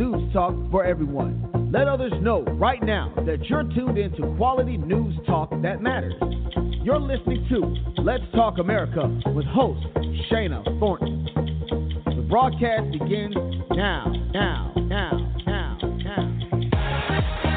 news talk for everyone. Let others know right now that you're tuned into quality news talk that matters. You're listening to Let's Talk America with host Shana Thornton. The broadcast begins now, now, now, now, now.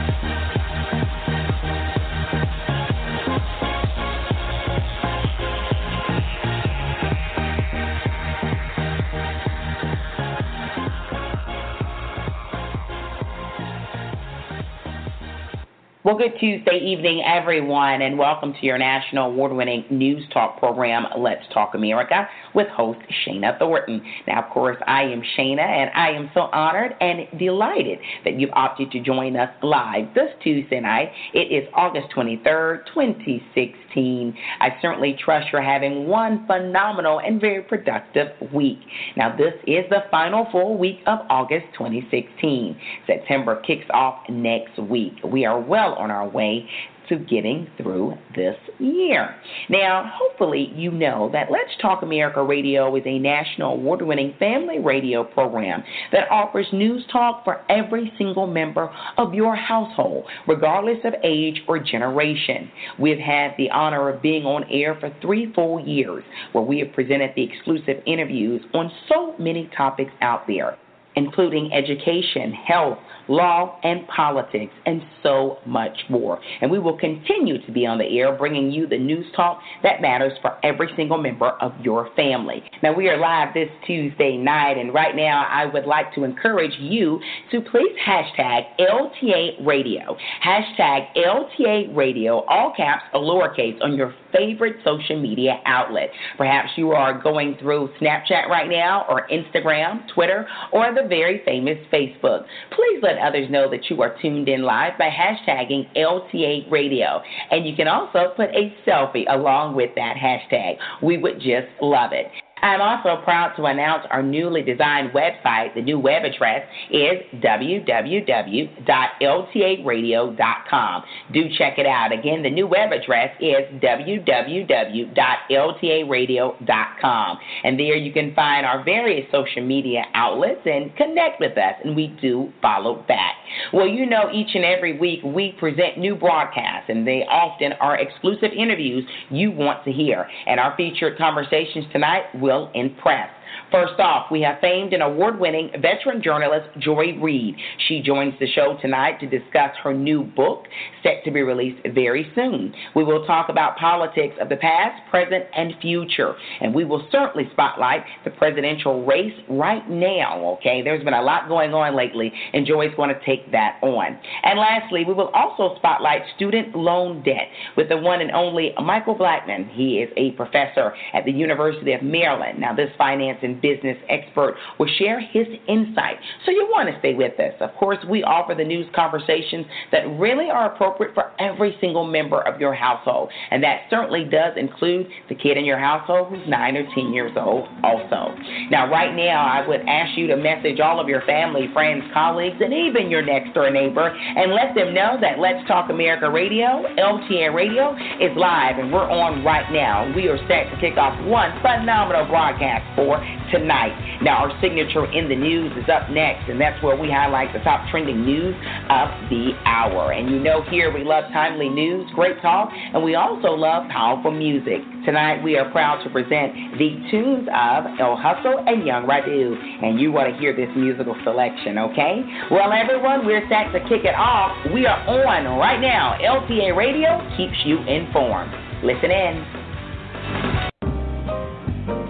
Well, good Tuesday evening, everyone, and welcome to your national award winning news talk program, Let's Talk America, with host Shana Thornton. Now, of course, I am Shayna, and I am so honored and delighted that you've opted to join us live this Tuesday night. It is August 23rd, 2016. I certainly trust you're having one phenomenal and very productive week. Now, this is the final full week of August 2016. September kicks off next week. We are well on our way to getting through this year. Now, hopefully, you know that Let's Talk America Radio is a national award winning family radio program that offers news talk for every single member of your household, regardless of age or generation. We've had the honor of being on air for three full years, where we have presented the exclusive interviews on so many topics out there including education, health, law, and politics, and so much more. And we will continue to be on the air bringing you the news talk that matters for every single member of your family. Now, we are live this Tuesday night, and right now I would like to encourage you to please hashtag LTA Radio. Hashtag LTA Radio, all caps lowercase, on your favorite social media outlet. Perhaps you are going through Snapchat right now, or Instagram, Twitter, or the very famous Facebook. Please let others know that you are tuned in live by hashtagging LTA Radio. And you can also put a selfie along with that hashtag. We would just love it. I'm also proud to announce our newly designed website. The new web address is www.ltaradio.com. Do check it out. Again, the new web address is www.ltaradio.com. And there you can find our various social media outlets and connect with us, and we do follow back. Well, you know, each and every week we present new broadcasts, and they often are exclusive interviews you want to hear. And our featured conversations tonight will impress. First off, we have famed and award winning veteran journalist Joy Reid. She joins the show tonight to discuss her new book, set to be released very soon. We will talk about politics of the past, present, and future. And we will certainly spotlight the presidential race right now, okay? There's been a lot going on lately, and Joy's going to take that on. And lastly, we will also spotlight student loan debt with the one and only Michael Blackman. He is a professor at the University of Maryland. Now, this finance and business expert will share his insight. So you want to stay with us. Of course, we offer the news conversations that really are appropriate for every single member of your household. And that certainly does include the kid in your household who's 9 or 10 years old also. Now, right now, I would ask you to message all of your family, friends, colleagues, and even your next door neighbor and let them know that Let's Talk America Radio, LTN Radio, is live and we're on right now. We are set to kick off one phenomenal broadcast for tonight. Now, our signature in the news is up next, and that's where we highlight the top trending news of the hour. And you know, here we love timely news, great talk, and we also love powerful music. Tonight, we are proud to present the tunes of El Hustle and Young Radu, and you want to hear this musical selection, okay? Well, everyone, we're set to kick it off. We are on right now. LTA Radio keeps you informed. Listen in.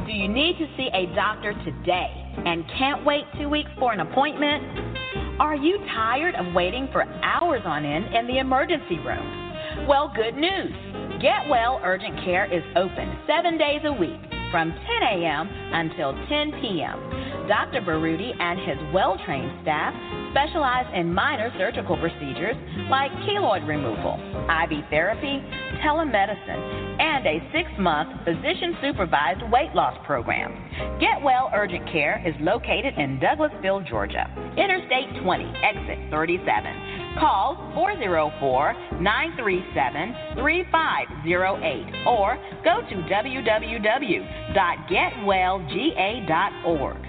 Do you need to see a doctor today and can't wait two weeks for an appointment? Are you tired of waiting for hours on end in the emergency room? Well, good news. Get Well Urgent Care is open seven days a week from 10 a.m. until 10 p.m. Dr. Baruti and his well trained staff specialize in minor surgical procedures like keloid removal, IV therapy, telemedicine, and a six month physician supervised weight loss program. Get Well Urgent Care is located in Douglasville, Georgia, Interstate 20, exit 37. Call 404 937 3508 or go to www.getwellga.org.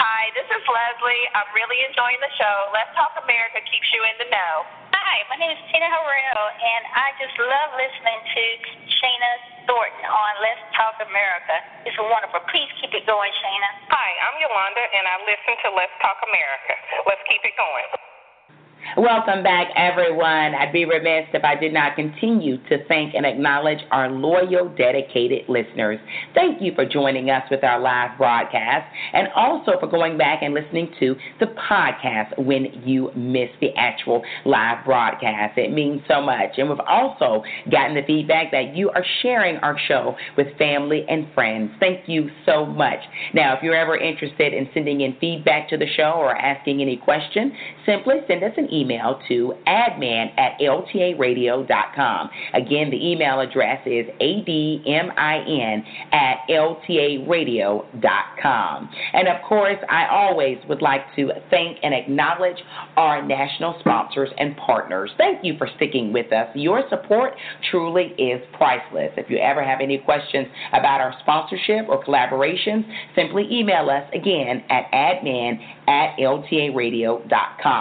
Hi, this is Leslie. I'm really enjoying the show. Let's Talk America keeps you in the know. Hi, my name is Tina Harrell, and I just love listening to Shana Thornton on Let's Talk America. It's wonderful. Please keep it going, Shana. Hi, I'm Yolanda, and I listen to Let's Talk America. Let's keep it going. Welcome back, everyone. I'd be remiss if I did not continue to thank and acknowledge our loyal, dedicated listeners. Thank you for joining us with our live broadcast and also for going back and listening to the podcast when you miss the actual live broadcast. It means so much. And we've also gotten the feedback that you are sharing our show with family and friends. Thank you so much. Now, if you're ever interested in sending in feedback to the show or asking any question, simply send us an email to admin at ltaradio.com. Again, the email address is admin at ltaradio.com. And of course, I always would like to thank and acknowledge our national sponsors and partners. Thank you for sticking with us. Your support truly is priceless. If you ever have any questions about our sponsorship or collaborations, simply email us again at admin at ltaradio.com.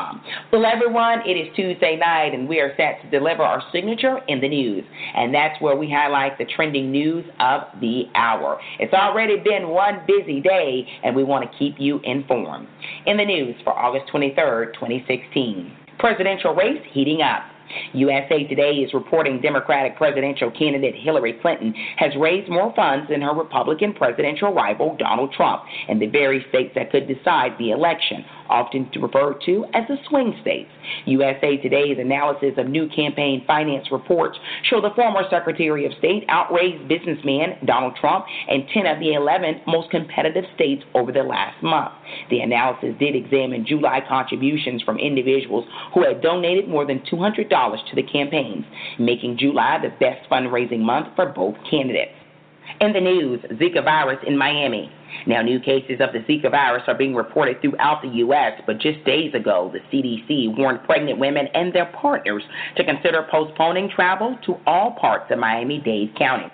Well, everyone, it is Tuesday night, and we are set to deliver our signature in the news. And that's where we highlight the trending news of the hour. It's already been one busy day, and we want to keep you informed. In the news for August 23rd, 2016, presidential race heating up. USA Today is reporting Democratic presidential candidate Hillary Clinton has raised more funds than her Republican presidential rival Donald Trump in the very states that could decide the election, often referred to as the swing states. USA Today's analysis of new campaign finance reports show the former Secretary of State outraised businessman Donald Trump in 10 of the 11 most competitive states over the last month. The analysis did examine July contributions from individuals who had donated more than $200 to the campaigns, making July the best fundraising month for both candidates. In the news, Zika virus in Miami. Now, new cases of the Zika virus are being reported throughout the U.S., but just days ago, the CDC warned pregnant women and their partners to consider postponing travel to all parts of Miami Dade County.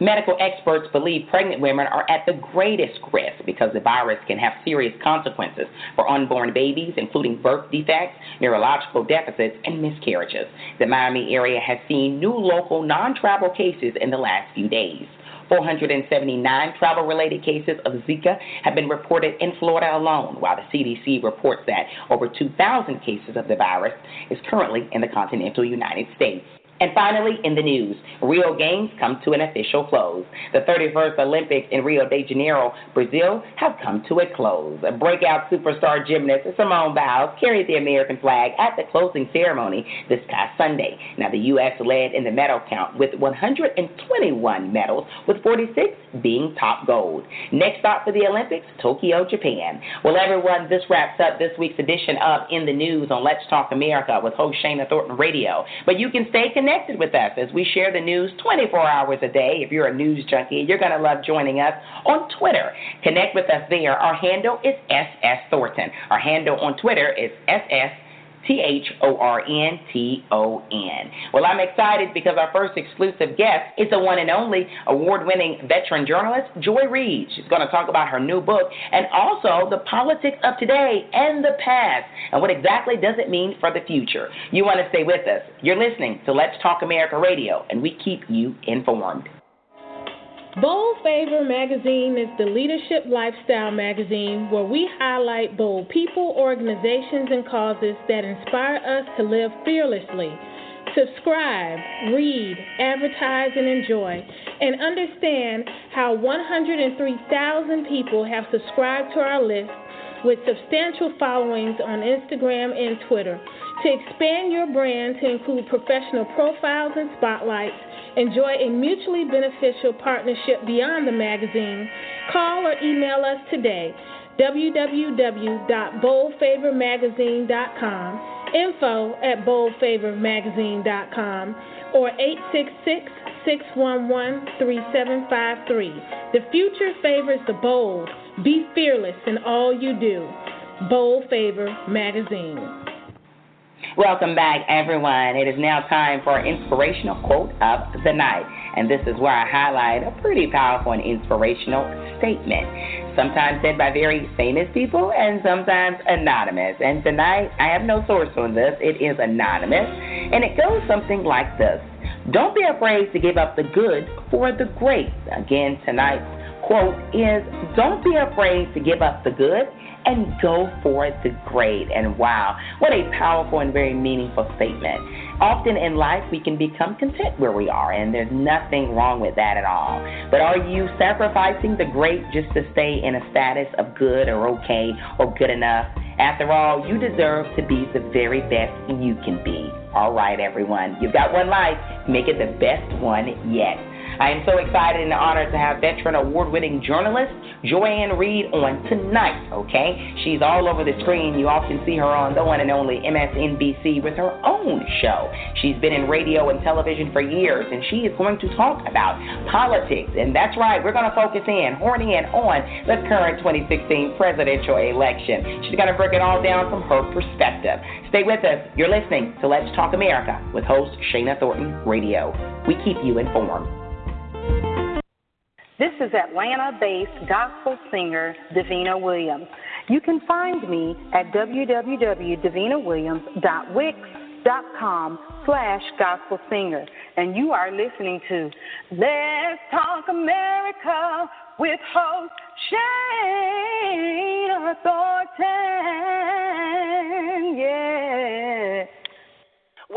Medical experts believe pregnant women are at the greatest risk because the virus can have serious consequences for unborn babies, including birth defects, neurological deficits, and miscarriages. The Miami area has seen new local non travel cases in the last few days. 479 travel related cases of Zika have been reported in Florida alone, while the CDC reports that over 2,000 cases of the virus is currently in the continental United States. And finally, in the news, Rio Games come to an official close. The 31st Olympics in Rio de Janeiro, Brazil, have come to a close. A breakout superstar gymnast Simone Biles carried the American flag at the closing ceremony this past Sunday. Now, the U.S. led in the medal count with 121 medals, with 46 being top gold. Next stop for the Olympics, Tokyo, Japan. Well, everyone, this wraps up this week's edition of In the News on Let's Talk America with host Shana Thornton Radio. But you can stay connected connected with us as we share the news 24 hours a day. If you're a news junkie, you're going to love joining us on Twitter. Connect with us there. Our handle is SS Thornton. Our handle on Twitter is SS T H O R N T O N. Well, I'm excited because our first exclusive guest is the one and only award winning veteran journalist, Joy Reid. She's going to talk about her new book and also the politics of today and the past and what exactly does it mean for the future. You want to stay with us. You're listening to Let's Talk America Radio, and we keep you informed. Bold Favor Magazine is the leadership lifestyle magazine where we highlight bold people, organizations, and causes that inspire us to live fearlessly. Subscribe, read, advertise, and enjoy, and understand how 103,000 people have subscribed to our list with substantial followings on Instagram and Twitter. To expand your brand to include professional profiles and spotlights, Enjoy a mutually beneficial partnership beyond the magazine. Call or email us today www.boldfavormagazine.com, info at boldfavormagazine.com, or 866 611 3753. The future favors the bold. Be fearless in all you do. Bold Favor Magazine. Welcome back, everyone. It is now time for our inspirational quote of the night. And this is where I highlight a pretty powerful and inspirational statement. Sometimes said by very famous people and sometimes anonymous. And tonight, I have no source on this. It is anonymous. And it goes something like this Don't be afraid to give up the good for the great. Again, tonight's quote is Don't be afraid to give up the good and go for the great. And wow, what a powerful and very meaningful statement. Often in life, we can become content where we are, and there's nothing wrong with that at all. But are you sacrificing the great just to stay in a status of good or okay or good enough? After all, you deserve to be the very best you can be. All right, everyone. You've got one life. Make it the best one yet. I am so excited and honored to have veteran award winning journalist Joy-Ann on tonight, okay? She's all over the screen. You often see her on the one and only MSNBC with her own show. She's been in radio and television for years, and she is going to talk about politics. And that's right, we're going to focus in, horning in on the current 2016 presidential election. She's going to break it all down from her perspective. Stay with us. You're listening to Let's Talk America with host Shana Thornton Radio. We keep you informed. This is Atlanta based gospel singer Davina Williams. You can find me at www.davinawilliams.wix.com slash gospel singer. And you are listening to Let's Talk America with host Shana Thornton. Yeah.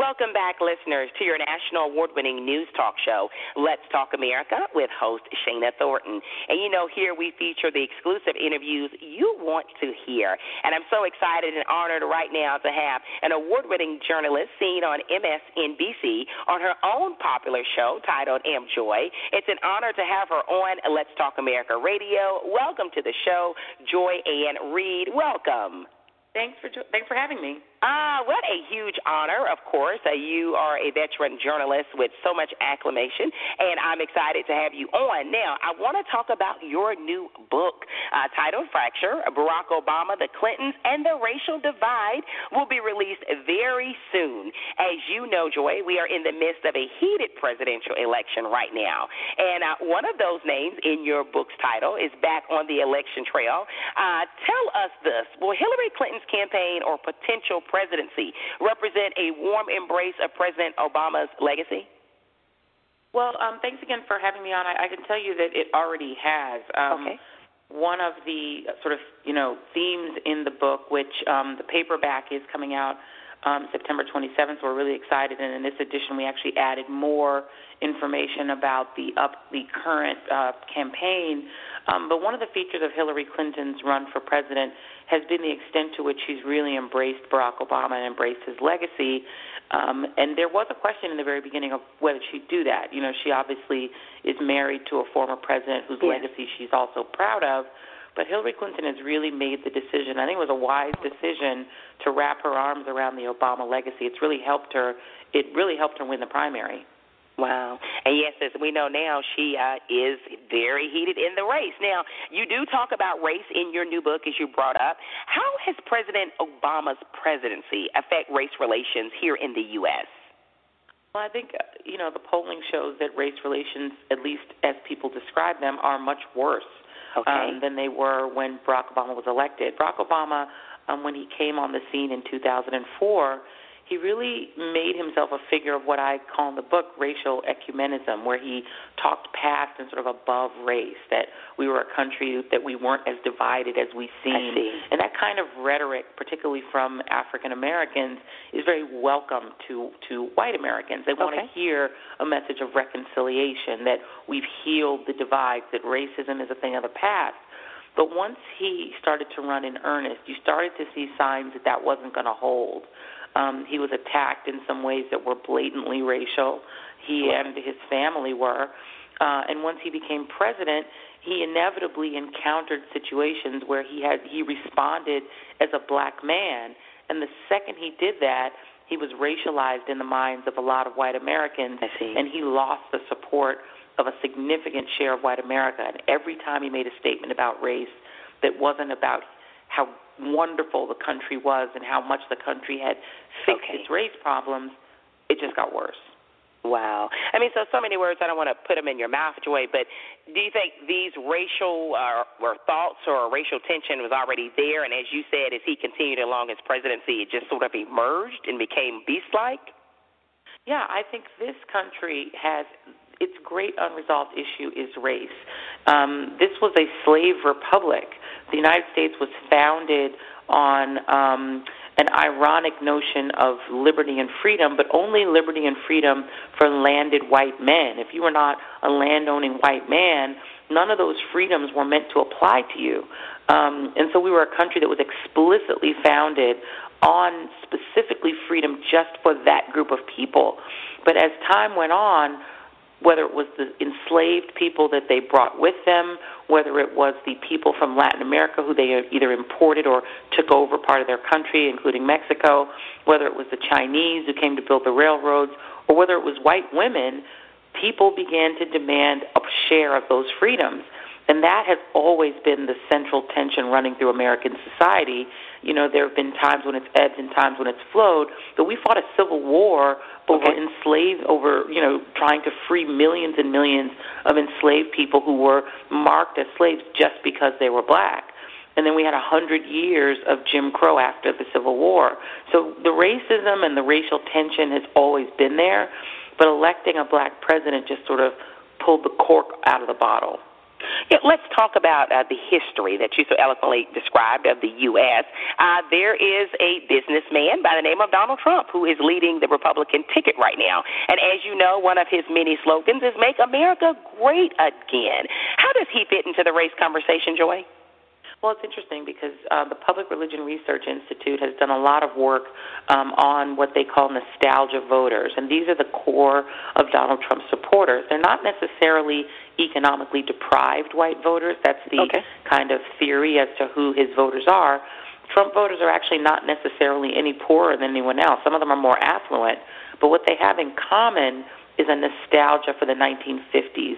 Welcome back, listeners, to your national award winning news talk show, Let's Talk America, with host Shana Thornton. And you know, here we feature the exclusive interviews you want to hear. And I'm so excited and honored right now to have an award winning journalist seen on MSNBC on her own popular show titled AM Joy. It's an honor to have her on Let's Talk America Radio. Welcome to the show, Joy-Ann Reid. Welcome. Thanks for thanks for having me. Ah, what a huge honor, of course. Uh, you are a veteran journalist with so much acclamation, and I'm excited to have you on. Now, I want to talk about your new book uh, titled Fracture Barack Obama, the Clintons, and the Racial Divide will be released very soon. As you know, Joy, we are in the midst of a heated presidential election right now. And uh, one of those names in your book's title is back on the election trail. Uh, tell us this Will Hillary Clinton's campaign or potential presidency represent a warm embrace of President Obama's legacy? Well, um, thanks again for having me on. I, I can tell you that it already has. Um, okay. One of the uh, sort of you know themes in the book, which um, the paperback is coming out um, September 27th. So we're really excited, and in this edition, we actually added more information about the up the current uh, campaign. Um, but one of the features of Hillary Clinton's run for president has been the extent to which she's really embraced Barack Obama and embraced his legacy. Um, and there was a question in the very beginning of whether she'd do that. You know, she obviously is married to a former president whose yes. legacy she's also proud of. But Hillary Clinton has really made the decision. I think it was a wise decision to wrap her arms around the Obama legacy. It's really helped her. It really helped her win the primary. Wow. And yes, as we know now, she uh, is very heated in the race. Now, you do talk about race in your new book, as you brought up. How has President Obama's presidency affect race relations here in the U.S.? Well, I think, uh, you know, the polling shows that race relations, at least as people describe them, are much worse okay. um, than they were when Barack Obama was elected. Barack Obama, um, when he came on the scene in 2004, he really made himself a figure of what I call in the book racial ecumenism, where he talked past and sort of above race, that we were a country that we weren't as divided as we seem. And that kind of rhetoric, particularly from African Americans, is very welcome to, to white Americans. They want okay. to hear a message of reconciliation, that we've healed the divides, that racism is a thing of the past. But once he started to run in earnest, you started to see signs that that wasn't going to hold. Um, he was attacked in some ways that were blatantly racial. He and his family were. Uh, and once he became president, he inevitably encountered situations where he had he responded as a black man. And the second he did that, he was racialized in the minds of a lot of white Americans, and he lost the support of a significant share of white America. And every time he made a statement about race that wasn't about how wonderful the country was and how much the country had fixed Okay. its race problems, it just got worse. Wow. I mean, so so many words. I don't want to put them in your mouth, Joy. But do you think these racial uh, or thoughts or racial tension was already there? And as you said, as he continued along his presidency, it just sort of emerged and became beast-like. Yeah, I think this country has its great unresolved issue is race. Um, this was a slave republic. The United States was founded on um, an ironic notion of liberty and freedom, but only liberty and freedom for landed white men. If you were not a landowning white man, none of those freedoms were meant to apply to you. Um, and so we were a country that was explicitly founded on specifically freedom just for that group of people. But as time went on, whether it was the enslaved people that they brought with them, whether it was the people from Latin America who they either imported or took over part of their country, including Mexico, whether it was the Chinese who came to build the railroads, or whether it was white women, people began to demand a share of those freedoms. And that has always been the central tension running through American society. You know, there have been times when it's ebbed and times when it's flowed, but we fought a civil war over Okay. enslaved, over, you know, trying to free millions and millions of enslaved people who were marked as slaves just because they were black. And then we had a hundred years of Jim Crow after the Civil War. So the racism and the racial tension has always been there, but electing a black president just sort of pulled the cork out of the bottle. Yeah, let's talk about uh, the history that you so eloquently described of the U.S. Uh, there is a businessman by the name of Donald Trump who is leading the Republican ticket right now. And as you know, one of his many slogans is Make America Great Again. How does he fit into the race conversation, Joy? Well, it's interesting because uh, the Public Religion Research Institute has done a lot of work um, on what they call nostalgia voters, and these are the core of Donald Trump's supporters. They're not necessarily economically deprived white voters. That's the Okay. kind of theory as to who his voters are. Trump voters are actually not necessarily any poorer than anyone else. Some of them are more affluent, but what they have in common is a nostalgia for the 1950s,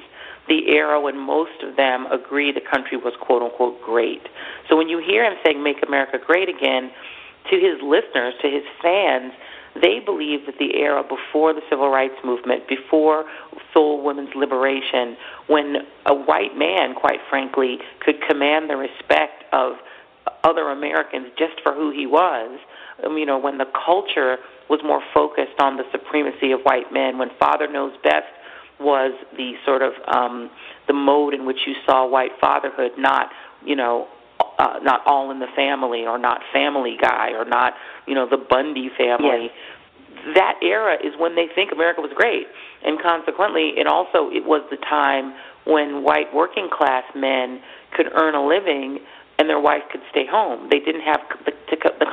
the era when most of them agree the country was quote unquote great. So when you hear him saying "Make America Great Again," to his listeners, to his fans, they believe that the era before the civil rights movement, before full women's liberation, when a white man, quite frankly, could command the respect of other Americans just for who he was, um, you know, when the culture was more focused on the supremacy of white men, when Father Knows Best was the sort of um, the mode in which you saw white fatherhood, not you know uh, not all in the family or not Family Guy or not you know the Bundy family. That era is when they think America was great, and consequently, it also it was the time when white working class men could earn a living and their wife could stay home. They didn't have the,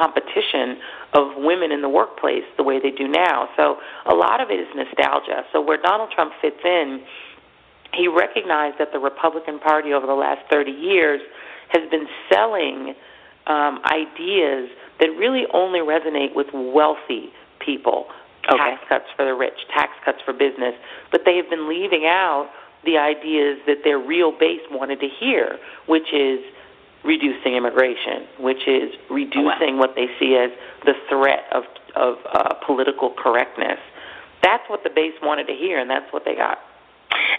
competition of women in the workplace the way they do now. So a lot of it is nostalgia. So where Donald Trump fits in, he recognized that the Republican Party over the last 30 years has been selling um, ideas that really only resonate with wealthy people. Tax cuts for the rich, tax cuts for business, but they have been leaving out the ideas that their real base wanted to hear, which is reducing immigration, which is reducing what they see as the threat of of uh, political correctness. That's what the base wanted to hear, and that's what they got.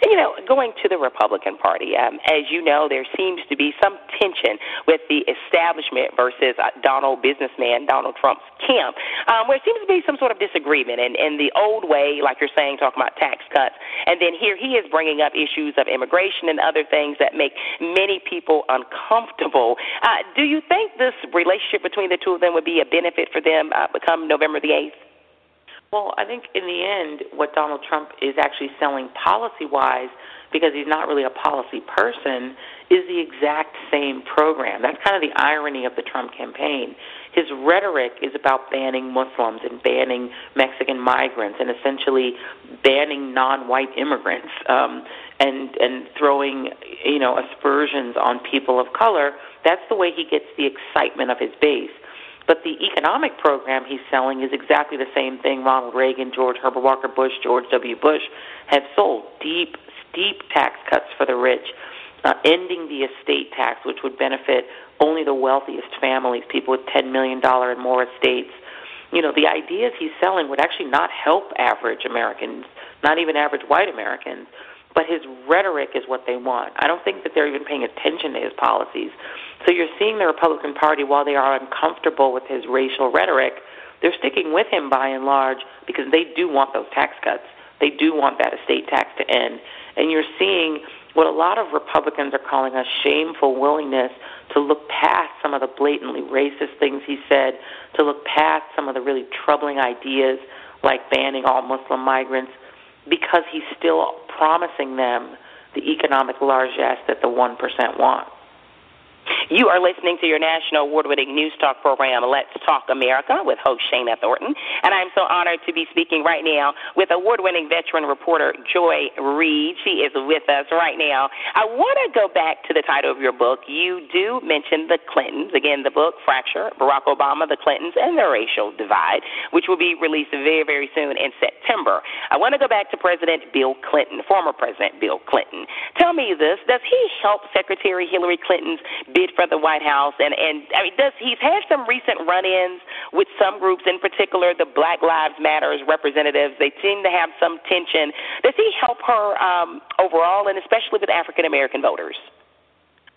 And, you know, going to the Republican Party, um, as you know, there seems to be some tension with the establishment versus uh, Donald businessman Donald Trump's camp, um, where it seems to be some sort of disagreement. And in the old way, like you're saying, talking about tax cuts, and then here he is bringing up issues of immigration and other things that make many people uncomfortable. Uh, do you think this relationship between the two of them would be a benefit for them uh, come November the 8th? Well, I think in the end, what Donald Trump is actually selling policy wise, because he's not really a policy person, is the exact same program. That's kind of the irony of the Trump campaign. His rhetoric is about banning Muslims and banning Mexican migrants and essentially banning non-white immigrants um, and and throwing you know aspersions on people of color. That's the way he gets the excitement of his base. But the economic program he's selling is exactly the same thing Ronald Reagan, George Herbert Walker Bush, George W. Bush have sold deep, steep tax cuts for the rich, uh, ending the estate tax, which would benefit only the wealthiest families, people with $10 million and more estates. You know, the ideas he's selling would actually not help average Americans, not even average white Americans but his rhetoric is what they want. I don't think that they're even paying attention to his policies. So you're seeing the Republican Party, while they are uncomfortable with his racial rhetoric, they're sticking with him by and large because they do want those tax cuts. They do want that estate tax to end. And you're seeing what a lot of Republicans are calling a shameful willingness to look past some of the blatantly racist things he said, to look past some of the really troubling ideas like banning all Muslim migrants because he's still promising them the economic largesse that the 1% want. You are listening to your national award winning news talk program, Let's Talk America, with host Shana Thornton. And I'm so honored to be speaking right now with award winning veteran reporter Joy Reid. She is with us right now. I want to go back to the title of your book. You do mention the Clintons. Again, the book, Fracture Barack Obama, the Clintons, and the Racial Divide, which will be released very, very soon in September. I want to go back to President Bill Clinton, former President Bill Clinton. Tell me this Does he help Secretary Hillary Clinton's bid for the White House, and and I mean, does he's had some recent run-ins with some groups, in particular the Black Lives Matters representatives. They seem to have some tension. Does he help her um, overall, and especially with African American voters?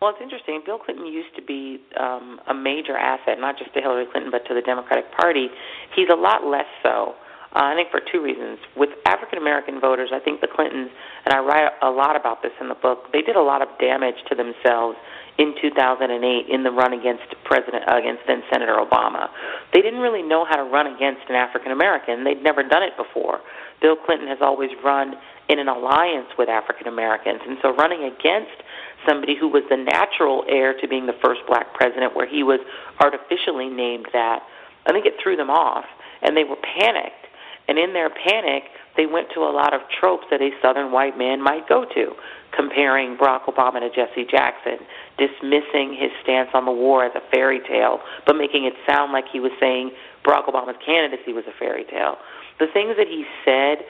Well, it's interesting. Bill Clinton used to be um, a major asset, not just to Hillary Clinton, but to the Democratic Party. He's a lot less so. Uh, I think for two reasons. With African American voters, I think the Clintons, and I write a lot about this in the book, they did a lot of damage to themselves in 2008 in the run against President uh, against then Senator Obama. They didn't really know how to run against an African American. They'd never done it before. Bill Clinton has always run in an alliance with African Americans, and so running against somebody who was the natural heir to being the first black president, where he was artificially named that, I think it threw them off, and they were panicked. And in their panic, they went to a lot of tropes that a Southern white man might go to comparing Barack Obama to Jesse Jackson, dismissing his stance on the war as a fairy tale, but making it sound like he was saying Barack Obama's candidacy was a fairy tale. The things that he said,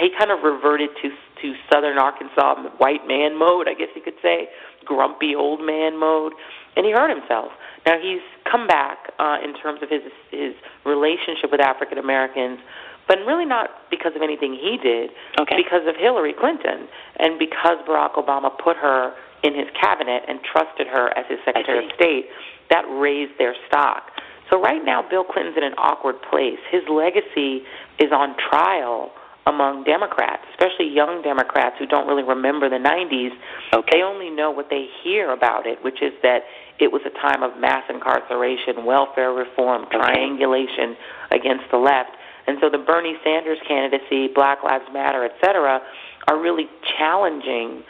he kind of reverted to to Southern Arkansas white man mode, I guess you could say, grumpy old man mode, and he hurt himself. Now he's come back uh, in terms of his his relationship with African Americans but really not because of anything he did, okay. because of Hillary Clinton and because Barack Obama put her in his cabinet and trusted her as his Secretary of State, that raised their stock. So right now, Bill Clinton's in an awkward place. His legacy is on trial among Democrats, especially young Democrats who don't really remember the 90s. Okay. They only know what they hear about it, which is that it was a time of mass incarceration, welfare reform, triangulation against the left. And so the Bernie Sanders candidacy, Black Lives Matter, et cetera, are really challenging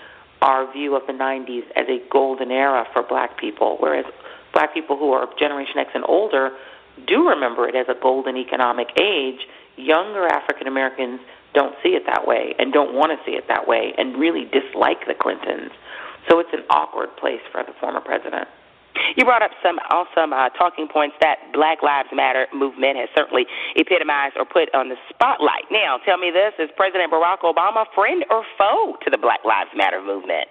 our view of the 90s as a golden era for black people, whereas black people who are Generation X and older do remember it as a golden economic age. Younger African Americans don't see it that way and don't want to see it that way and really dislike the Clintons. So it's an awkward place for the former president. You brought up some awesome uh, talking points that Black Lives Matter movement has certainly epitomized or put on the spotlight. Now, tell me this: Is President Barack Obama friend or foe to the Black Lives Matter movement?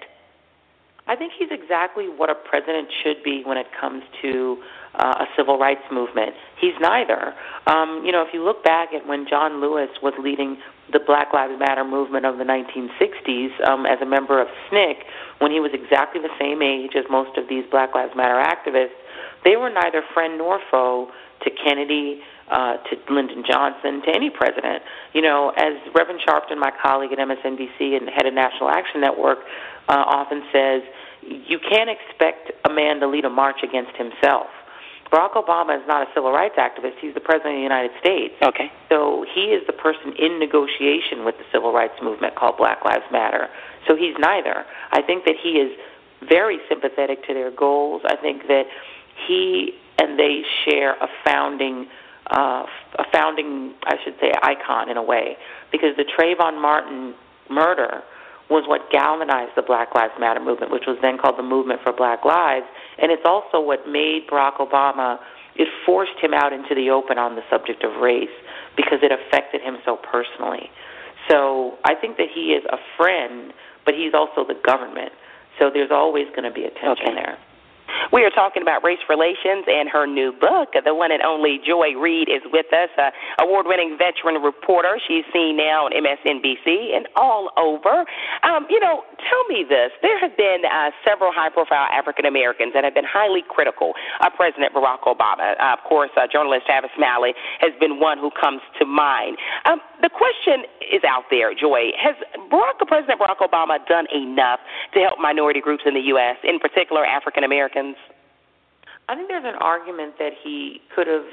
I think he's exactly what a president should be when it comes to uh, a civil rights movement. He's neither. Um, you know, if you look back at when John Lewis was leading the Black Lives Matter movement of the 1960s um, as a member of SNCC, when he was exactly the same age as most of these Black Lives Matter activists, they were neither friend nor foe to Kennedy, uh, to Lyndon Johnson, to any president. You know, as Reverend Sharpton, my colleague at MSNBC and head of National Action Network, uh, often says, you can't expect a man to lead a march against himself. Barack Obama is not a civil rights activist. He's the president of the United States. Okay. So he is the person in negotiation with the civil rights movement called Black Lives Matter. So he's neither. I think that he is very sympathetic to their goals. I think that he and they share a founding uh, a founding, I should say, icon in a way, because the Trayvon Martin murder was what galvanized the Black Lives Matter movement, which was then called the Movement for Black Lives, and it's also what made Barack Obama it forced him out into the open on the subject of race because it affected him so personally. So I think that he is a friend, but he's also the government. So there's always going to be a tension okay. there. We are talking about race relations and her new book. The one and only Joy Reid is with us, a award-winning veteran reporter. She's seen now on MSNBC and all over. Um, you know, tell me this: there have been uh, several high-profile African Americans that have been highly critical of President Barack Obama. Uh, of course, uh, journalist Tavis Smiley has been one who comes to mind. Um, the question is out there, Joy: Has Barack, President Barack Obama done enough to help minority groups in the U.S., in particular African Americans? I think there's an argument that he could have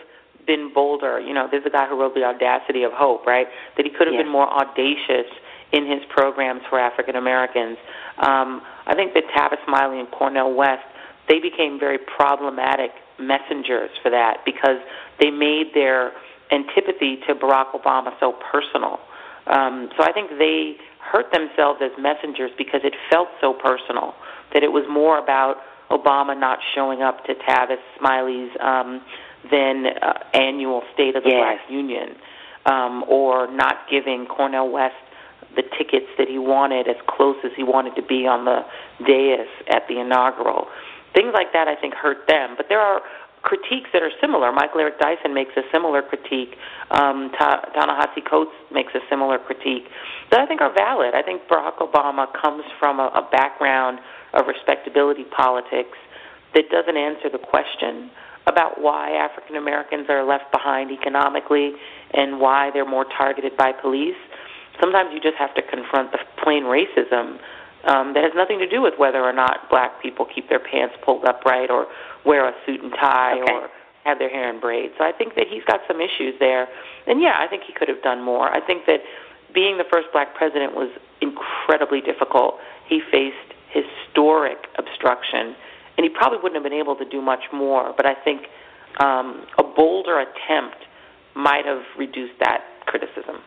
been bolder. You know, there's a guy who wrote The Audacity of Hope, right? That he could have been more audacious in his programs for African Americans. Um, I think that Tavis Smiley and Cornel West, they became very problematic messengers for that because they made their antipathy to Barack Obama so personal. Um, so I think they hurt themselves as messengers because it felt so personal that it was more about Obama not showing up to Tavis Smiley's um, then uh, annual State of the yes. Black Union, um, or not giving Cornel West the tickets that he wanted as close as he wanted to be on the dais at the inaugural. Things like that, I think, hurt them. But there are critiques that are similar. Michael Eric Dyson makes a similar critique. Um, Ta- Ta-Nehisi Coates makes a similar critique that I think are valid. I think Barack Obama comes from a, a background of respectability politics that doesn't answer the question about why African Americans are left behind economically and why they're more targeted by police. Sometimes you just have to confront the plain racism um, that has nothing to do with whether or not black people keep their pants pulled up right or wear a suit and tie okay. or have their hair in braids. So I think that he's got some issues there. And yeah, I think he could have done more. I think that being the first black president was incredibly difficult. He faced historic obstruction, and he probably wouldn't have been able to do much more. But I think um, a bolder attempt might have reduced that criticism.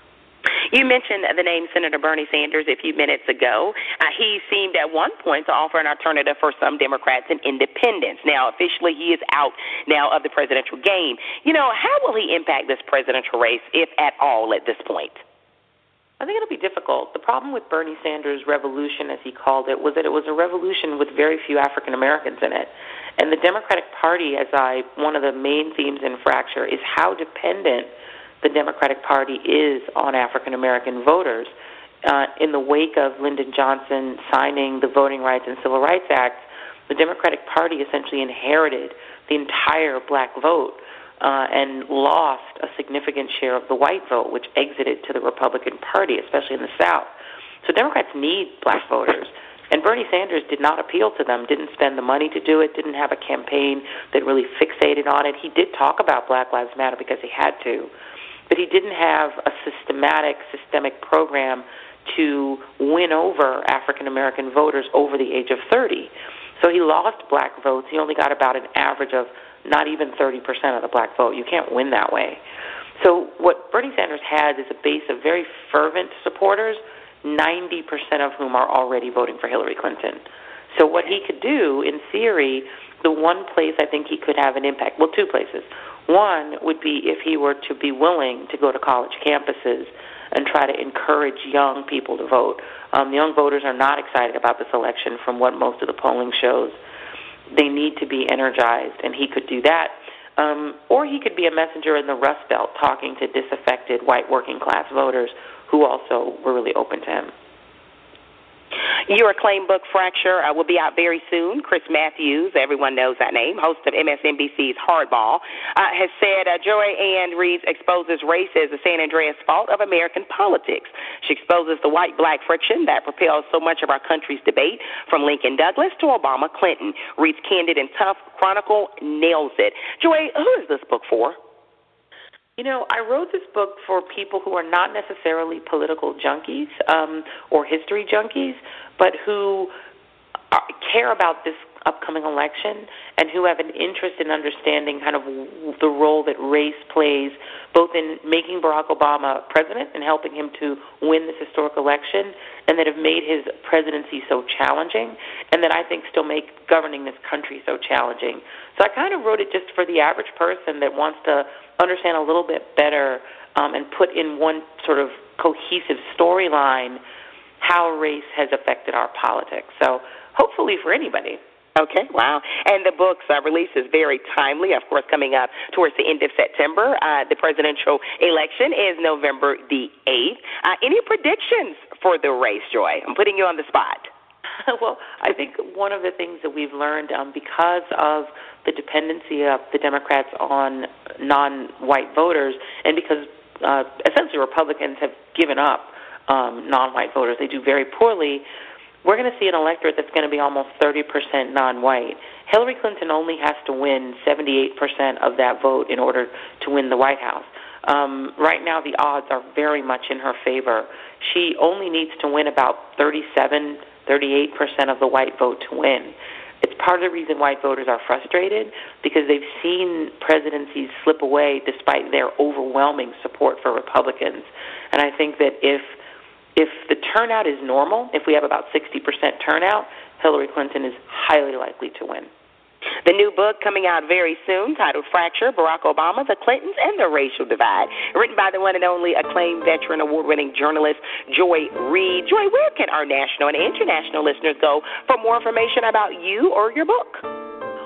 You mentioned the name Senator Bernie Sanders a few minutes ago. Uh, he seemed at one point to offer an alternative for some Democrats and independents. Now, officially, he is out now of the presidential game. You know, how will he impact this presidential race, if at all, at this point? I think it'll be difficult. The problem with Bernie Sanders' revolution, as he called it, was that it was a revolution with very few African Americans in it. And the Democratic Party, as I one of the main themes in Fracture, is how dependent the Democratic Party is on African American voters. Uh, in the wake of Lyndon Johnson signing the Voting Rights and Civil Rights Act, the Democratic Party essentially inherited the entire black vote uh, and lost a significant share of the white vote, which exited to the Republican Party, especially in the South. So Democrats need black voters. And Bernie Sanders did not appeal to them, didn't spend the money to do it, didn't have a campaign that really fixated on it. He did talk about Black Lives Matter because he had to, but he didn't have a systematic, systemic program to win over African American voters over the age of 30. So he lost black votes. He only got about an average of not even 30% of the black vote. You can't win that way. So what Bernie Sanders has is a base of very fervent supporters, 90% of whom are already voting for Hillary Clinton. So what he could do, in theory, the one place I think he could have an impact, well, two places. One would be if he were to be willing to go to college campuses and try to encourage young people to vote. Um, young voters are not excited about this election from what most of the polling shows they need to be energized, and he could do that. Um, or he could be a messenger in the Rust Belt talking to disaffected white working class voters who also were really open to him. Your acclaimed book, Fracture, uh, will be out very soon. Chris Matthews, everyone knows that name, host of MSNBC's Hardball, uh, has said uh, Joy Ann Reid exposes race as the San Andreas fault of American politics. She exposes the white black friction that propels so much of our country's debate, from Lincoln Douglas to Obama Clinton. Reid's candid and tough chronicle nails it. Joy, who is this book for? You know, I wrote this book for people who are not necessarily political junkies um, or history junkies, but who are, care about this upcoming election and who have an interest in understanding kind of the role that race plays both in making Barack Obama president and helping him to win this historic election and that have made his presidency so challenging and that I think still make governing this country so challenging. So I kind of wrote it just for the average person that wants to understand a little bit better um, and put in one sort of cohesive storyline how race has affected our politics. So hopefully for anybody. Okay, wow. And the book's uh, release is very timely, of course, coming up towards the end of September. Uh, the presidential election is November the 8th. Uh, any predictions for the race, Joy? I'm putting you on the spot. well, I think one of the things that we've learned um, because of the dependency of the Democrats on non white voters, and because uh, essentially Republicans have given up um, non white voters, they do very poorly we're going to see an electorate that's going to be almost 30% non-white. Hillary Clinton only has to win 78% of that vote in order to win the White House. Um, right now, the odds are very much in her favor. She only needs to win about 37, 38% of the white vote to win. It's part of the reason white voters are frustrated because they've seen presidencies slip away despite their overwhelming support for Republicans. And I think that if if the turnout is normal, if we have about 60% turnout, Hillary Clinton is highly likely to win. The new book coming out very soon, titled Fracture Barack Obama, the Clintons, and the Racial Divide. Written by the one and only acclaimed veteran award winning journalist Joy Reid. Joy, where can our national and international listeners go for more information about you or your book?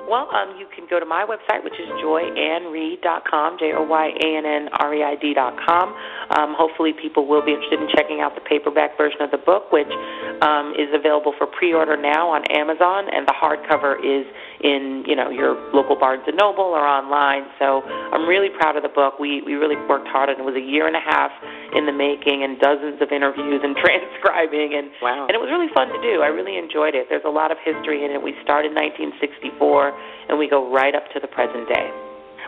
Well, um, you can go to my website, which is joyannreid.com, J O Y A N N R E I D.com. Um, hopefully, people will be interested in checking out the paperback version of the book, which um, is available for pre-order now on Amazon, and the hardcover is in you know your local Barnes and Noble or online. So I'm really proud of the book. We we really worked hard, and it was a year and a half in the making, and dozens of interviews and transcribing, and wow. and it was really fun to do. I really enjoyed it. There's a lot of history in it. We start in 1964 and we go right up to the present day.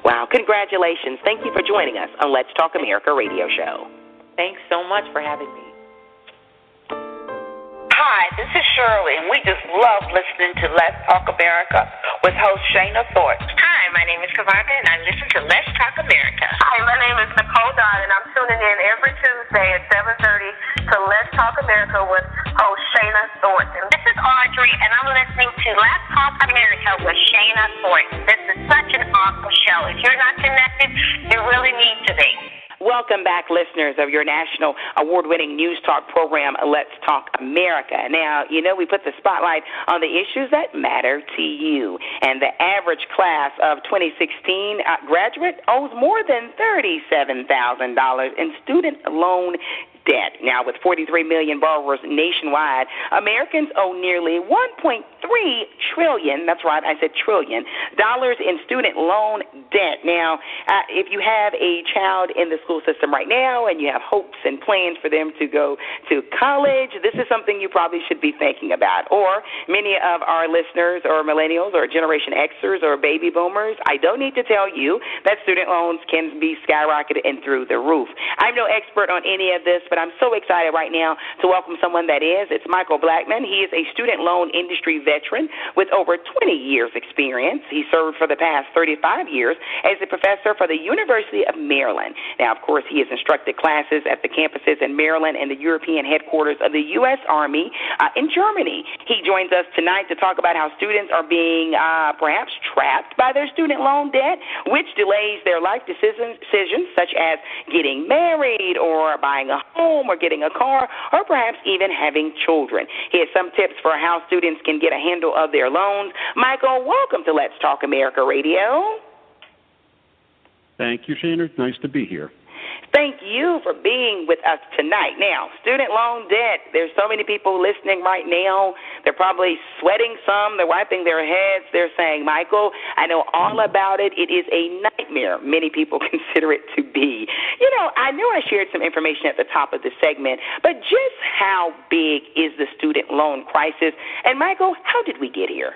Wow, congratulations. Thank you for joining us on Let's Talk America radio show. Thanks so much for having me. Hi, this is Shirley, and we just love listening to Let's Talk America with host Shana Thornton. Hi, my name is Kavaka, and I listen to Let's Talk America. Hi, my name is Nicole Dodd, and I'm tuning in every Tuesday at 7.30 to Let's Talk America with host Shana Thornton. This is Audrey, and I'm listening to Let's Talk America with Shana Thornton. This is such an awesome show. If you're not connected, you really need to be. Welcome back, listeners of your national award winning news talk program, Let's Talk America. Now, you know, we put the spotlight on the issues that matter to you. And the average class of 2016 uh, graduate owes more than $37,000 in student loan debt. Now, with 43 million borrowers nationwide, Americans owe nearly 1.3 trillion. That's right, I said trillion dollars in student loan debt. Now, uh, if you have a child in the school system right now and you have hopes and plans for them to go to college, this is something you probably should be thinking about. Or many of our listeners or millennials or Generation Xers or baby boomers, I don't need to tell you that student loans can be skyrocketed and through the roof. I'm no expert on any of this, but I'm so excited right now to welcome someone that is. It's Michael Blackman. He is a student loan industry veteran with over 20 years' experience. He served for the past 35 years as a professor for the University of Maryland. Now, of course, he has instructed classes at the campuses in Maryland and the European headquarters of the U.S. Army uh, in Germany. He joins us tonight to talk about how students are being uh, perhaps trapped by their student loan debt, which delays their life decisions, decisions such as getting married or buying a home or getting a car or perhaps even having children. He has some tips for how students can get a handle of their loans. Michael, welcome to Let's Talk America Radio. Thank you, Shannon. Nice to be here. Thank you for being with us tonight. Now, student loan debt, there's so many people listening right now. They're probably sweating some, they're wiping their heads. They're saying, Michael, I know all about it. It is a nightmare, many people consider it to be. You know, I know I shared some information at the top of the segment, but just how big is the student loan crisis? And, Michael, how did we get here?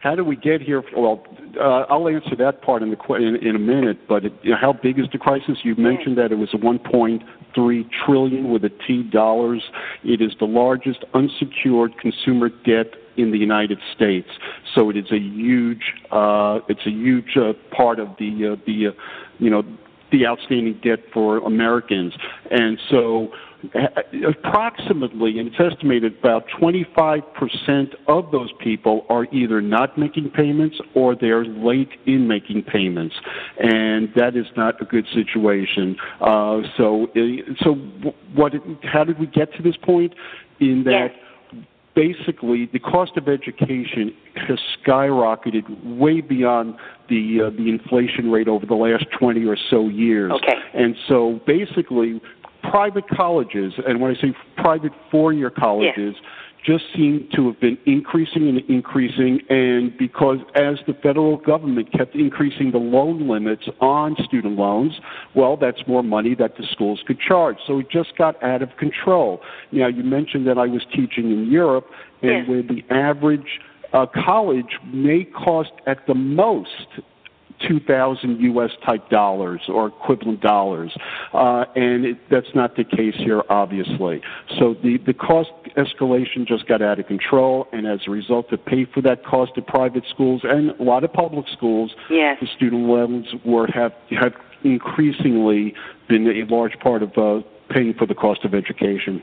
How do we get here? Well, uh, I'll answer that part in, the, in, in a minute. But it, you know, how big is the crisis? You mentioned that it was 1.3 trillion with a T dollars. It is the largest unsecured consumer debt in the United States. So it is a huge, uh, it's a huge uh, part of the uh, the uh, you know the outstanding debt for Americans, and so approximately, and it's estimated about 25% of those people are either not making payments or they're late in making payments, and that is not a good situation. Uh, so, uh, so what? How did we get to this point? In that. Yes basically the cost of education has skyrocketed way beyond the uh, the inflation rate over the last 20 or so years. Okay. And so basically private colleges, and when I say private four-year colleges, yeah. just seem to have been increasing and increasing, and because as the federal government kept increasing the loan limits on student loans, well, that's more money that the schools could charge. So it just got out of control. Now, you mentioned that I was teaching in Europe, and yes. where the average uh, college may cost at the most 2,000 U.S. type dollars or equivalent dollars. Uh, and it, that's not the case here, obviously. So the, the cost escalation just got out of control, and as a result, to pay for that cost of private schools and a lot of public schools, yes. the student loans were have, have increasingly been a large part of uh, paying for the cost of education.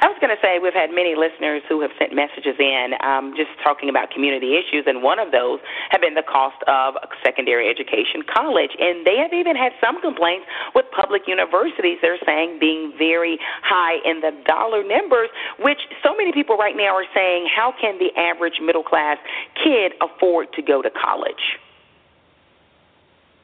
I was going to say we've had many listeners who have sent messages in um, just talking about community issues, and one of those have been the cost of secondary education college. And they have even had some complaints with public universities, they're saying, being very high in the dollar numbers, which so many people right now are saying, how can the average middle class kid afford to go to college?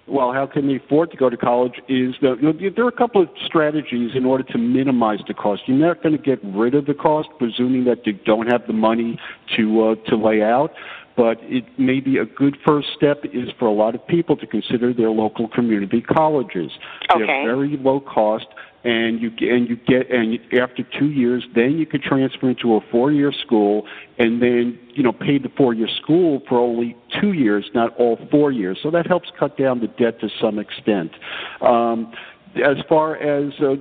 Well, how can they afford to go to college? Is the, you know, there are a couple of strategies in order to minimize the cost. You're not going to get rid of the cost, presuming that you don't have the money to uh, to lay out. But it may be a good first step is for a lot of people to consider their local community colleges. Okay. They're very low cost and you and you get and after two years, then you could transfer into a four-year school, and then you know pay the four-year school for only two years, not all four years. So that helps cut down the debt to some extent. Um, as far as uh,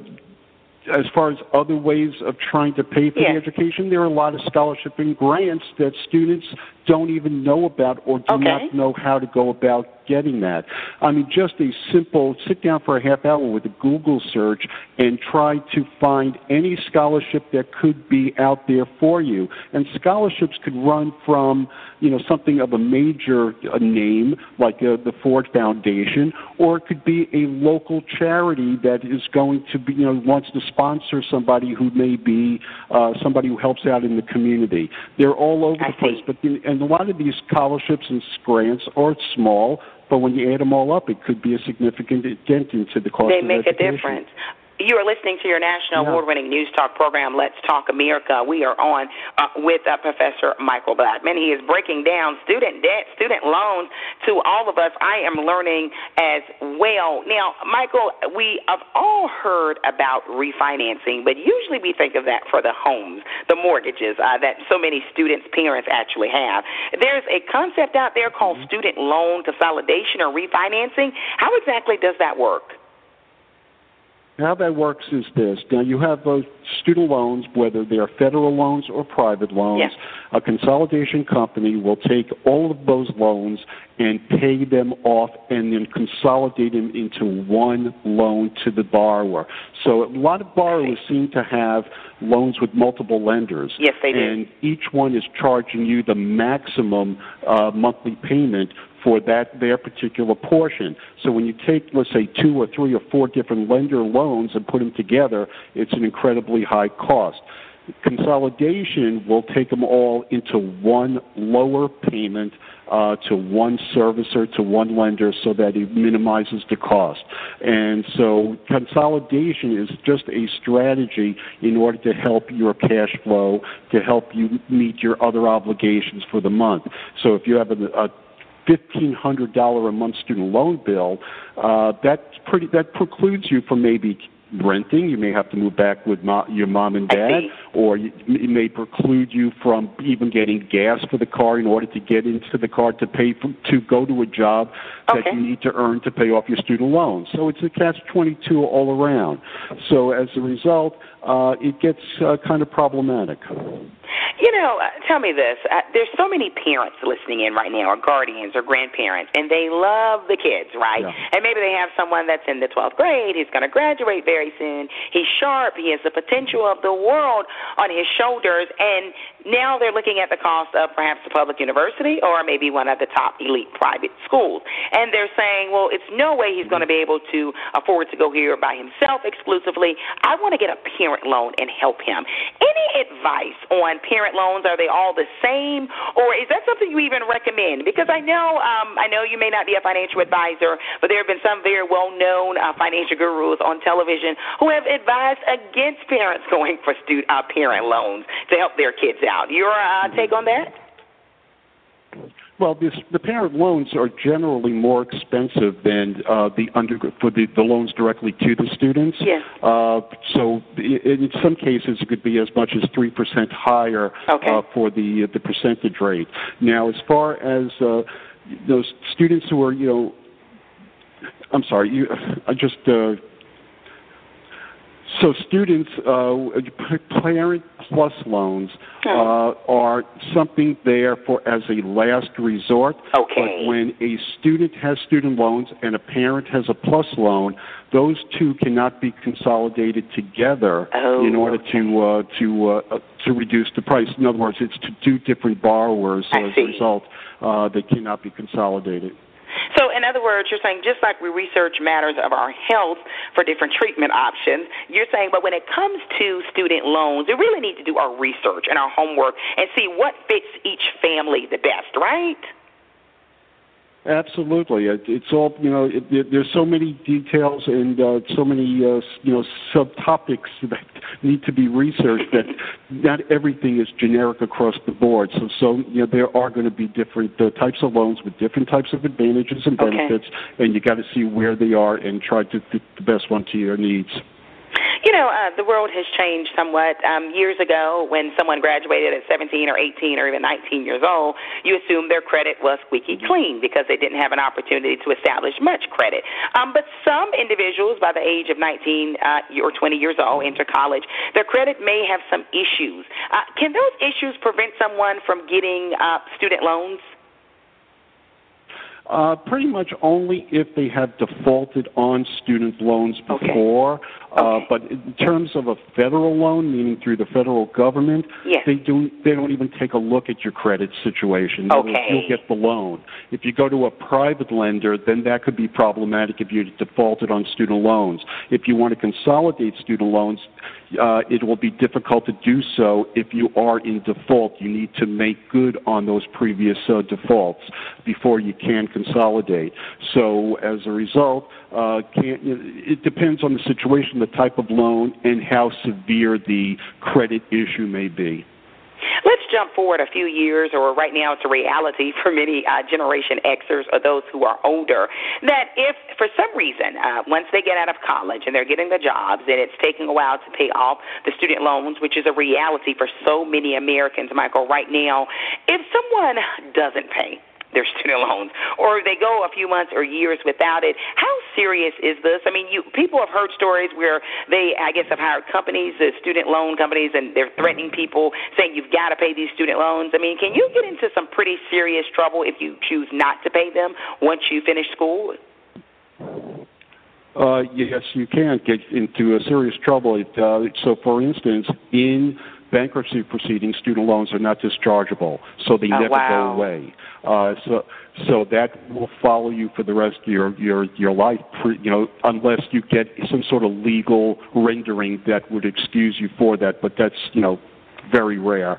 as far as other ways of trying to pay for the education, there are a lot of scholarship and grants that students don't even know about or do okay. not know how to go about getting that. I mean, just a simple sit down for a half hour with a Google search and try to find any scholarship that could be out there for you. And scholarships could run from, you know, something of a major uh, name like uh, the Ford Foundation, or it could be a local charity that is going to be, you know, wants to sponsor somebody who may be uh, somebody who helps out in the community. They're all over I the place, but the, and a lot of these scholarships and grants are small, but when you add them all up, it could be a significant dent into the cost they of make education. a difference. You are listening to your national Yeah. award-winning news talk program, Let's Talk America. We are on uh, with uh, Professor Michael Blackman. He is breaking down student debt, student loans to all of us. I am learning as well. Now, Michael, we have all heard about refinancing, but usually we think of that for the homes, the mortgages uh, that so many students' parents actually have. There's a concept out there called Mm-hmm. student loan consolidation or refinancing. How exactly does that work? How that works is this. Now, you have those student loans, whether they're federal loans or private loans. Yes. A consolidation company will take all of those loans and pay them off and then consolidate them into one loan to the borrower. So a lot of borrowers seem to have loans with multiple lenders. Yes, they do. And each one is charging you the maximum uh, monthly payment for that their particular portion. So when you take, let's say, two or three or four different lender loans and put them together, it's an incredibly high cost. Consolidation will take them all into one lower payment uh, to one servicer, to one lender, so that it minimizes the cost. And so consolidation is just a strategy in order to help your cash flow, to help you meet your other obligations for the month. So if you have a, a fifteen hundred dollar a month student loan bill, uh, that pretty that precludes you from maybe renting. You may have to move back with mo- your mom and dad, or you, it may preclude you from even getting gas for the car in order to get into the car to pay for, to go to a job that you need to earn to pay off your student loans. So it's a catch twenty two all around. So as a result, uh, it gets uh, kind of problematic. You know, uh, tell me this. Uh, there's so many parents listening in right now, or guardians, or grandparents, and they love the kids, right? Yeah. And maybe they have someone that's in the 12th grade. He's going to graduate very soon. He's sharp. He has the potential of the world on his shoulders. And now they're looking at the cost of perhaps a public university or maybe one of the top elite private schools. And they're saying, well, it's no way he's going to be able to afford to go here by himself exclusively. I want to get a parent loan and help him. Any advice on parent loans? Are they all the same, or is that something you even recommend? Because I know, um, I know you may not be a financial advisor, but there have been some very well-known uh, financial gurus on television who have advised against parents going for stu- uh, parent loans to help their kids out. Your uh, take on that? Well, this, the parent loans are generally more expensive than uh, the under for the, the loans directly to the students. Yes. Uh, so i- in some cases, it could be as much as three percent higher Okay. uh, for the the percentage rate. Now, as far as uh, those students who are, you know, I'm sorry, you, I just. Uh, so students, uh, parent plus loans uh, are something there for as a last resort. Okay. But when a student has student loans and a parent has a plus loan, those two cannot be consolidated together Oh, in order to uh, to uh, to reduce the price. In other words, it's to two different borrowers. So I as see. a result, uh, they cannot be consolidated. So, in other words, you're saying just like we research matters of our health for different treatment options, you're saying, but when it comes to student loans, we really need to do our research and our homework and see what fits each family the best, right? Absolutely, it, it's all you know. It, it, there's so many details and uh, so many uh, you know subtopics that need to be researched that not everything is generic across the board. So, so you know there are going to be different uh, types of loans with different types of advantages and Okay. benefits, and you got to see where they are and try to fit the best one to your needs. You know, uh, the world has changed somewhat. Um, years ago, when someone graduated at 17 or 18 or even 19 years old, you assumed their credit was squeaky clean because they didn't have an opportunity to establish much credit. Um, but some individuals, by the age of 19 uh, or 20 years old, enter college, their credit may have some issues. Uh, can those issues prevent someone from getting uh, student loans? Uh, pretty much only if they have defaulted on student loans before. Uh, but in terms of a federal loan, meaning through the federal government, Yes. they do they don't even take a look at your credit situation. Okay. You'll get the loan. If you go to a private lender, then that could be problematic if you defaulted on student loans. If you want to consolidate student loans, uh, it will be difficult to do so if you are in default. You need to make good on those previous uh, defaults before you can consolidate. So as a result, uh, it depends on the situation, the type of loan, and how severe the credit issue may be. Let's jump forward a few years, or right now it's a reality for many uh, Generation Xers or those who are older, that if for some reason, uh, once they get out of college and they're getting the jobs and it's taking a while to pay off the student loans, which is a reality for so many Americans, Michael, right now, if someone doesn't pay, their student loans, or they go a few months or years without it. How serious is this? I mean, you people have heard stories where they, I guess, have hired companies, the student loan companies, and they're threatening people, saying you've got to pay these student loans. I mean, can you get into some pretty serious trouble if you choose not to pay them once you finish school? Uh, yes, you can get into a serious trouble. It, uh, so, for instance, in bankruptcy proceedings, student loans are not dischargeable, so they Oh, never wow. go away. Uh, so, so that will follow you for the rest of your your your life. Pre, you know, unless you get some sort of legal rendering that would excuse you for that, but that's you know very rare.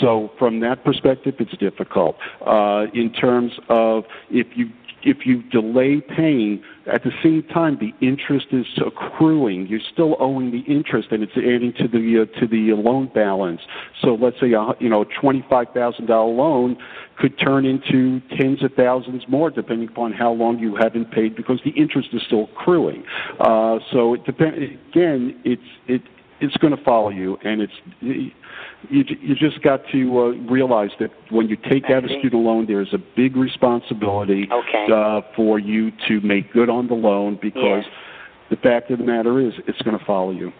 So from that perspective, it's difficult. Uh, in terms of if you if you delay paying, at the same time the interest is accruing. You're still owing the interest, and it's adding to the uh, to the loan balance. So let's say a you know twenty five thousand dollar loan could turn into tens of thousands more, depending upon how long you haven't paid, because the interest is still accruing. Uh, so it depend again. It's it it's going to follow you, and it's you, you just got to uh, realize that when you take out a student loan, there's a big responsibility okay. uh, for you to make good on the loan because Yes. the fact of the matter is it's going to follow you.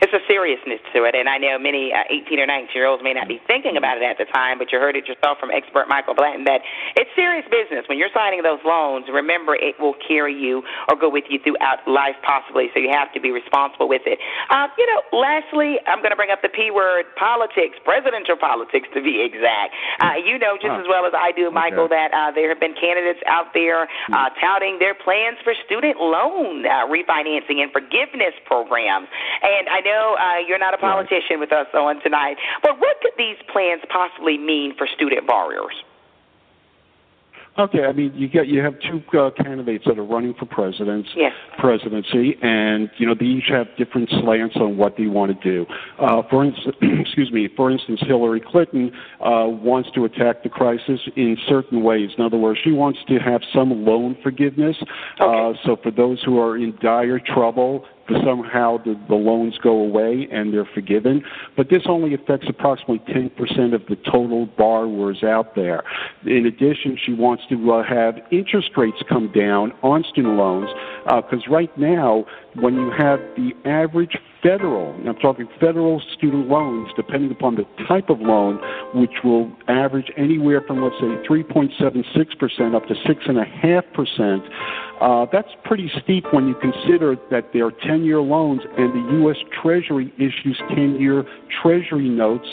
It's a seriousness to it, and I know many uh, 18 or 19 year olds may not be thinking about it at the time, but you heard it yourself from expert Michael Blanton that it's serious business. When you're signing those loans, remember it will carry you or go with you throughout life, possibly, so you have to be responsible with it. Uh, you know, lastly, I'm going to bring up the P word politics, presidential politics to be exact. Uh, you know just Huh. as well as I do, Michael, Okay. that uh, there have been candidates out there uh, touting their plans for student loan uh, refinancing and forgiveness programs. And I know uh, you're not a politician with us on tonight, but what could these plans possibly mean for student borrowers? Okay, I mean you get you have two uh, candidates that are running for presidents, Yes. presidency, and you know they each have different slants on what they want to do. Uh, for instance, excuse me, for instance, Hillary Clinton uh, wants to attack the crisis in certain ways. In other words, she wants to have some loan forgiveness. Uh, so for those who are in dire trouble, somehow the, the loans go away and they're forgiven. But this only affects approximately 10% of the total borrowers out there. In addition, she wants to uh, have interest rates come down on student loans uh because right now, when you have the average federal, I'm talking federal student loans, depending upon the type of loan, which will average anywhere from, let's say, 3.76% up to 6.5%. Uh, that's pretty steep when you consider that they're 10 year loans and the U.S. Treasury issues 10 year Treasury notes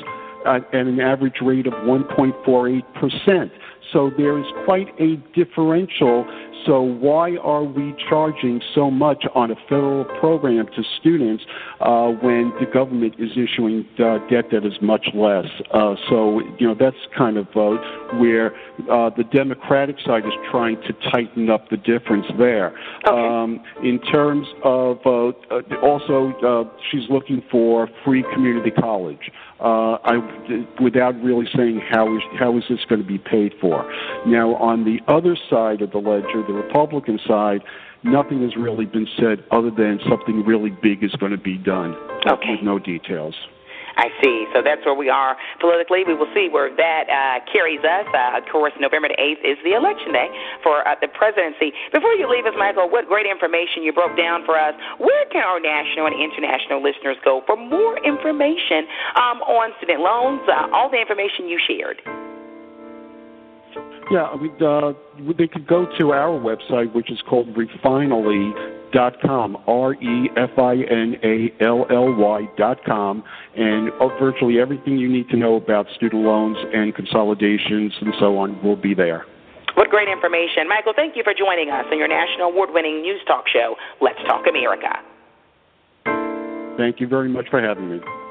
at an average rate of 1.48%. So there is quite a differential. So why are we charging so much on a federal program to students uh, when the government is issuing uh, debt that is much less? Uh, so you know that's kind of uh, where uh, the Democratic side is trying to tighten up the difference there. Um, in terms of uh, uh, also, uh, she's looking for free community college. Uh, I, without really saying how is how is this going to be paid for. Now, on the other side of the ledger, the Republican side, nothing has really been said other than something really big is going to be done, Okay. with no details. I see. So that's where we are politically. We will see where that uh, carries us. Uh, of course, November the 8th is the election day for uh, the presidency. Before you leave us, Michael, what great information you broke down for us. Where can our national and international listeners go for more information um, on student loans, uh, all the information you shared? Yeah, mean, uh, they could go to our website, which is called refinally.com, R E F I N A L L Y dot com, and virtually everything you need to know about student loans and consolidations and so on will be there. What great information. Michael, thank you for joining us on your national award winning news talk show, Let's Talk America. Thank you very much for having me.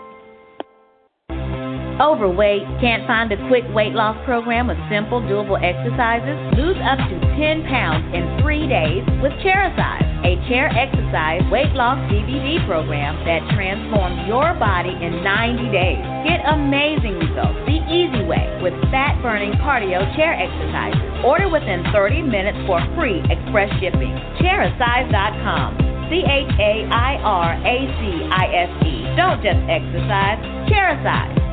Overweight? Can't find a quick weight loss program with simple, doable exercises? Lose up to 10 pounds in three days with Chairacise, a chair exercise weight loss DVD program that transforms your body in 90 days. Get amazing results the easy way with fat burning cardio chair exercises. Order within 30 minutes for free express shipping. Chairacise.com. C H A I R A C I S E. Don't just exercise, Chairacise.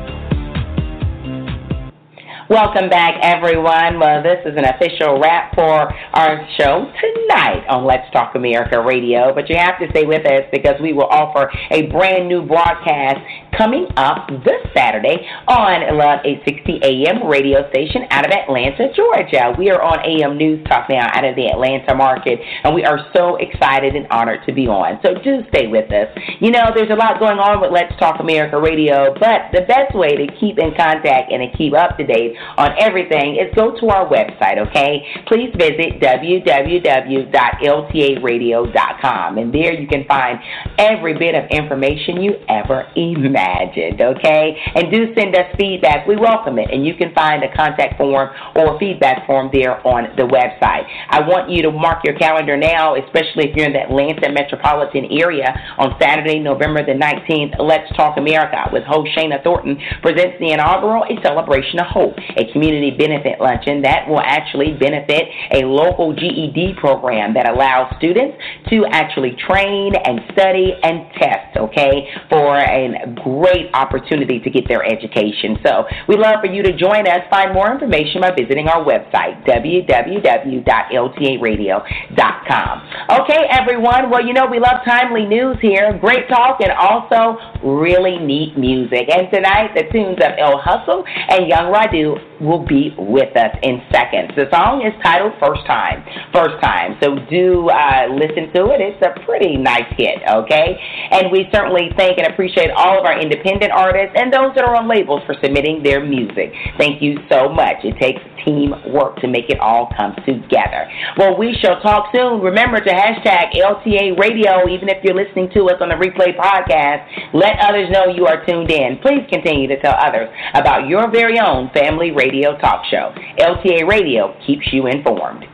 Welcome back, everyone. Well, this is an official wrap for our show tonight on Let's Talk America Radio. But you have to stay with us because we will offer a brand new broadcast coming up this Saturday on Love 860 AM radio station out of Atlanta, Georgia. We are on AM News Talk now out of the Atlanta market, and we are so excited and honored to be on. So do stay with us. You know, there's a lot going on with Let's Talk America Radio, but the best way to keep in contact and to keep up to date on everything is go to our website, okay? Please visit www.ltaradio.com, and there you can find every bit of information you ever imagined. okay? And do send us feedback. We welcome it. And you can find a contact form or feedback form there on the website. I want you to mark your calendar now, especially if you're in the Atlanta metropolitan area on Saturday, November the 19th. Let's Talk America with host Shana Thornton presents the inaugural A Celebration of Hope, a community benefit luncheon that will actually benefit a local GED program that allows students to actually train and study and test, okay, for a great opportunity to get their education. So we'd love for you to join us. Find more information by visiting our website, www.ltaradio.com. Okay, everyone. Well, you know, we love timely news here, great talk, and also really neat music. And tonight, the tunes of El Hustle and Young Radu will be with us in seconds. The song is titled First Time. First Time. So do uh, listen to it. It's a pretty nice hit, okay? And we certainly thank and appreciate all of our independent artists and those that are on labels for submitting their music. Thank you so much. It takes teamwork to make it all come together. Well, we shall talk soon. Remember to hashtag LTA Radio, even if you're listening to us on the replay podcast. Let others know you are tuned in. Please continue to tell others about your very own family radio talk show. LTA Radio keeps you informed.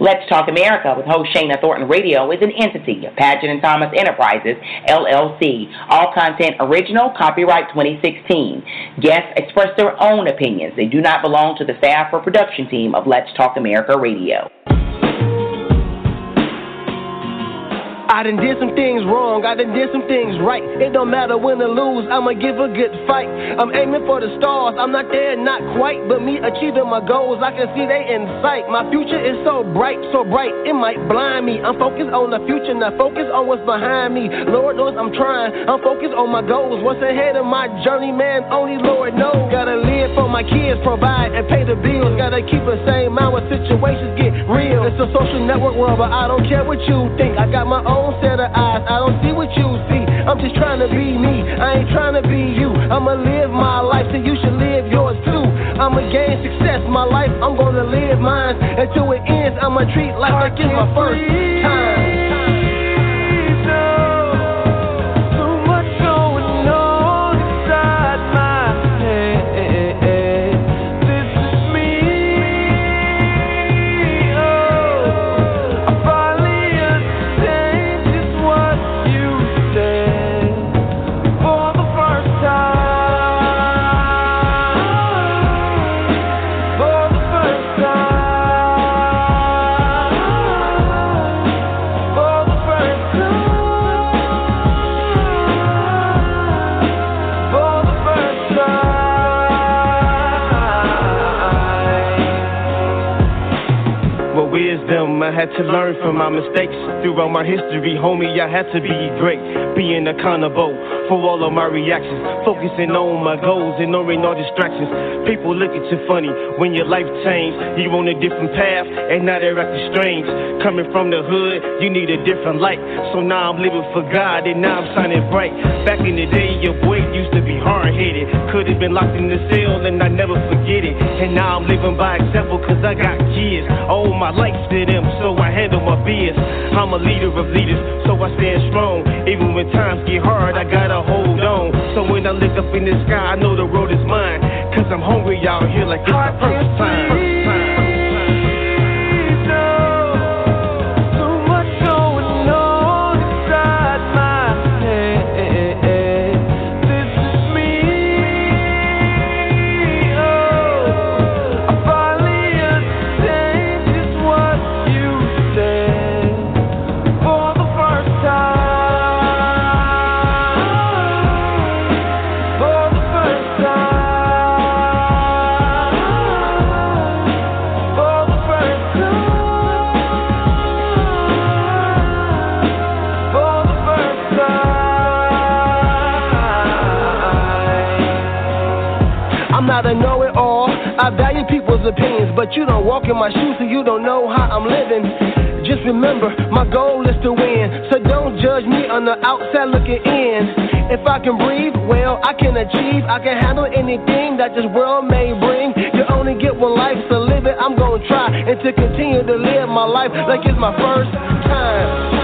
Let's Talk America with host Shana Thornton Radio is an entity of Paget and Thomas Enterprises, LLC. All content original, copyright 2016. Guests express their own opinions. They do not belong to the staff or production team of Let's Talk America Radio. I done did some things wrong, I done did some things right. It don't matter win or lose, I'ma give a good fight. I'm aiming for the stars, I'm not there, not quite. But me achieving my goals, I can see they in sight. My future is so bright, so bright, it might blind me. I'm focused on the future, not focused on what's behind me. Lord knows I'm trying, I'm focused on my goals. What's ahead of my journey, man, only Lord knows. Gotta live for my kids, provide and pay the bills. Gotta keep the same mind when situations get real. It's a social network world, but I don't care what you think. I got my own own set of eyes. I don't see what you see. I'm just trying to be me. I ain't trying to be you. I'ma live my life so you should live yours too. I'ma gain success. My life, I'm gonna live mine until it ends. I'ma treat life like it's my first time. My mistakes. Throughout my history, homie, I had to be great. Being accountable for all of my reactions. Focusing on my goals, and ignoring all distractions. People look at you funny when your life changed. You on a different path, and now they're acting strange. Coming from the hood, you need a different light. So now I'm living for God, and now I'm shining bright. Back in the day, your boy used to be hard headed. Could have been locked in the cell, and I never forget it. And now I'm living by example, cause I got kids. All my life to them so I handle my biz. I'm a leader of leaders, so I stand strong. Even when times get hard, I gotta hold on. So when I look up in the sky, I know the road is mine. Cause I'm hungry out here like it's my first time. People's opinions, but you don't walk in my shoes, so you don't know how I'm living. Just remember, my goal is to win. So don't judge me on the outside looking in. If I can breathe, well, I can achieve. I can handle anything that this world may bring. You only get one life, so live it. I'm gonna try and to continue to live my life like it's my first time.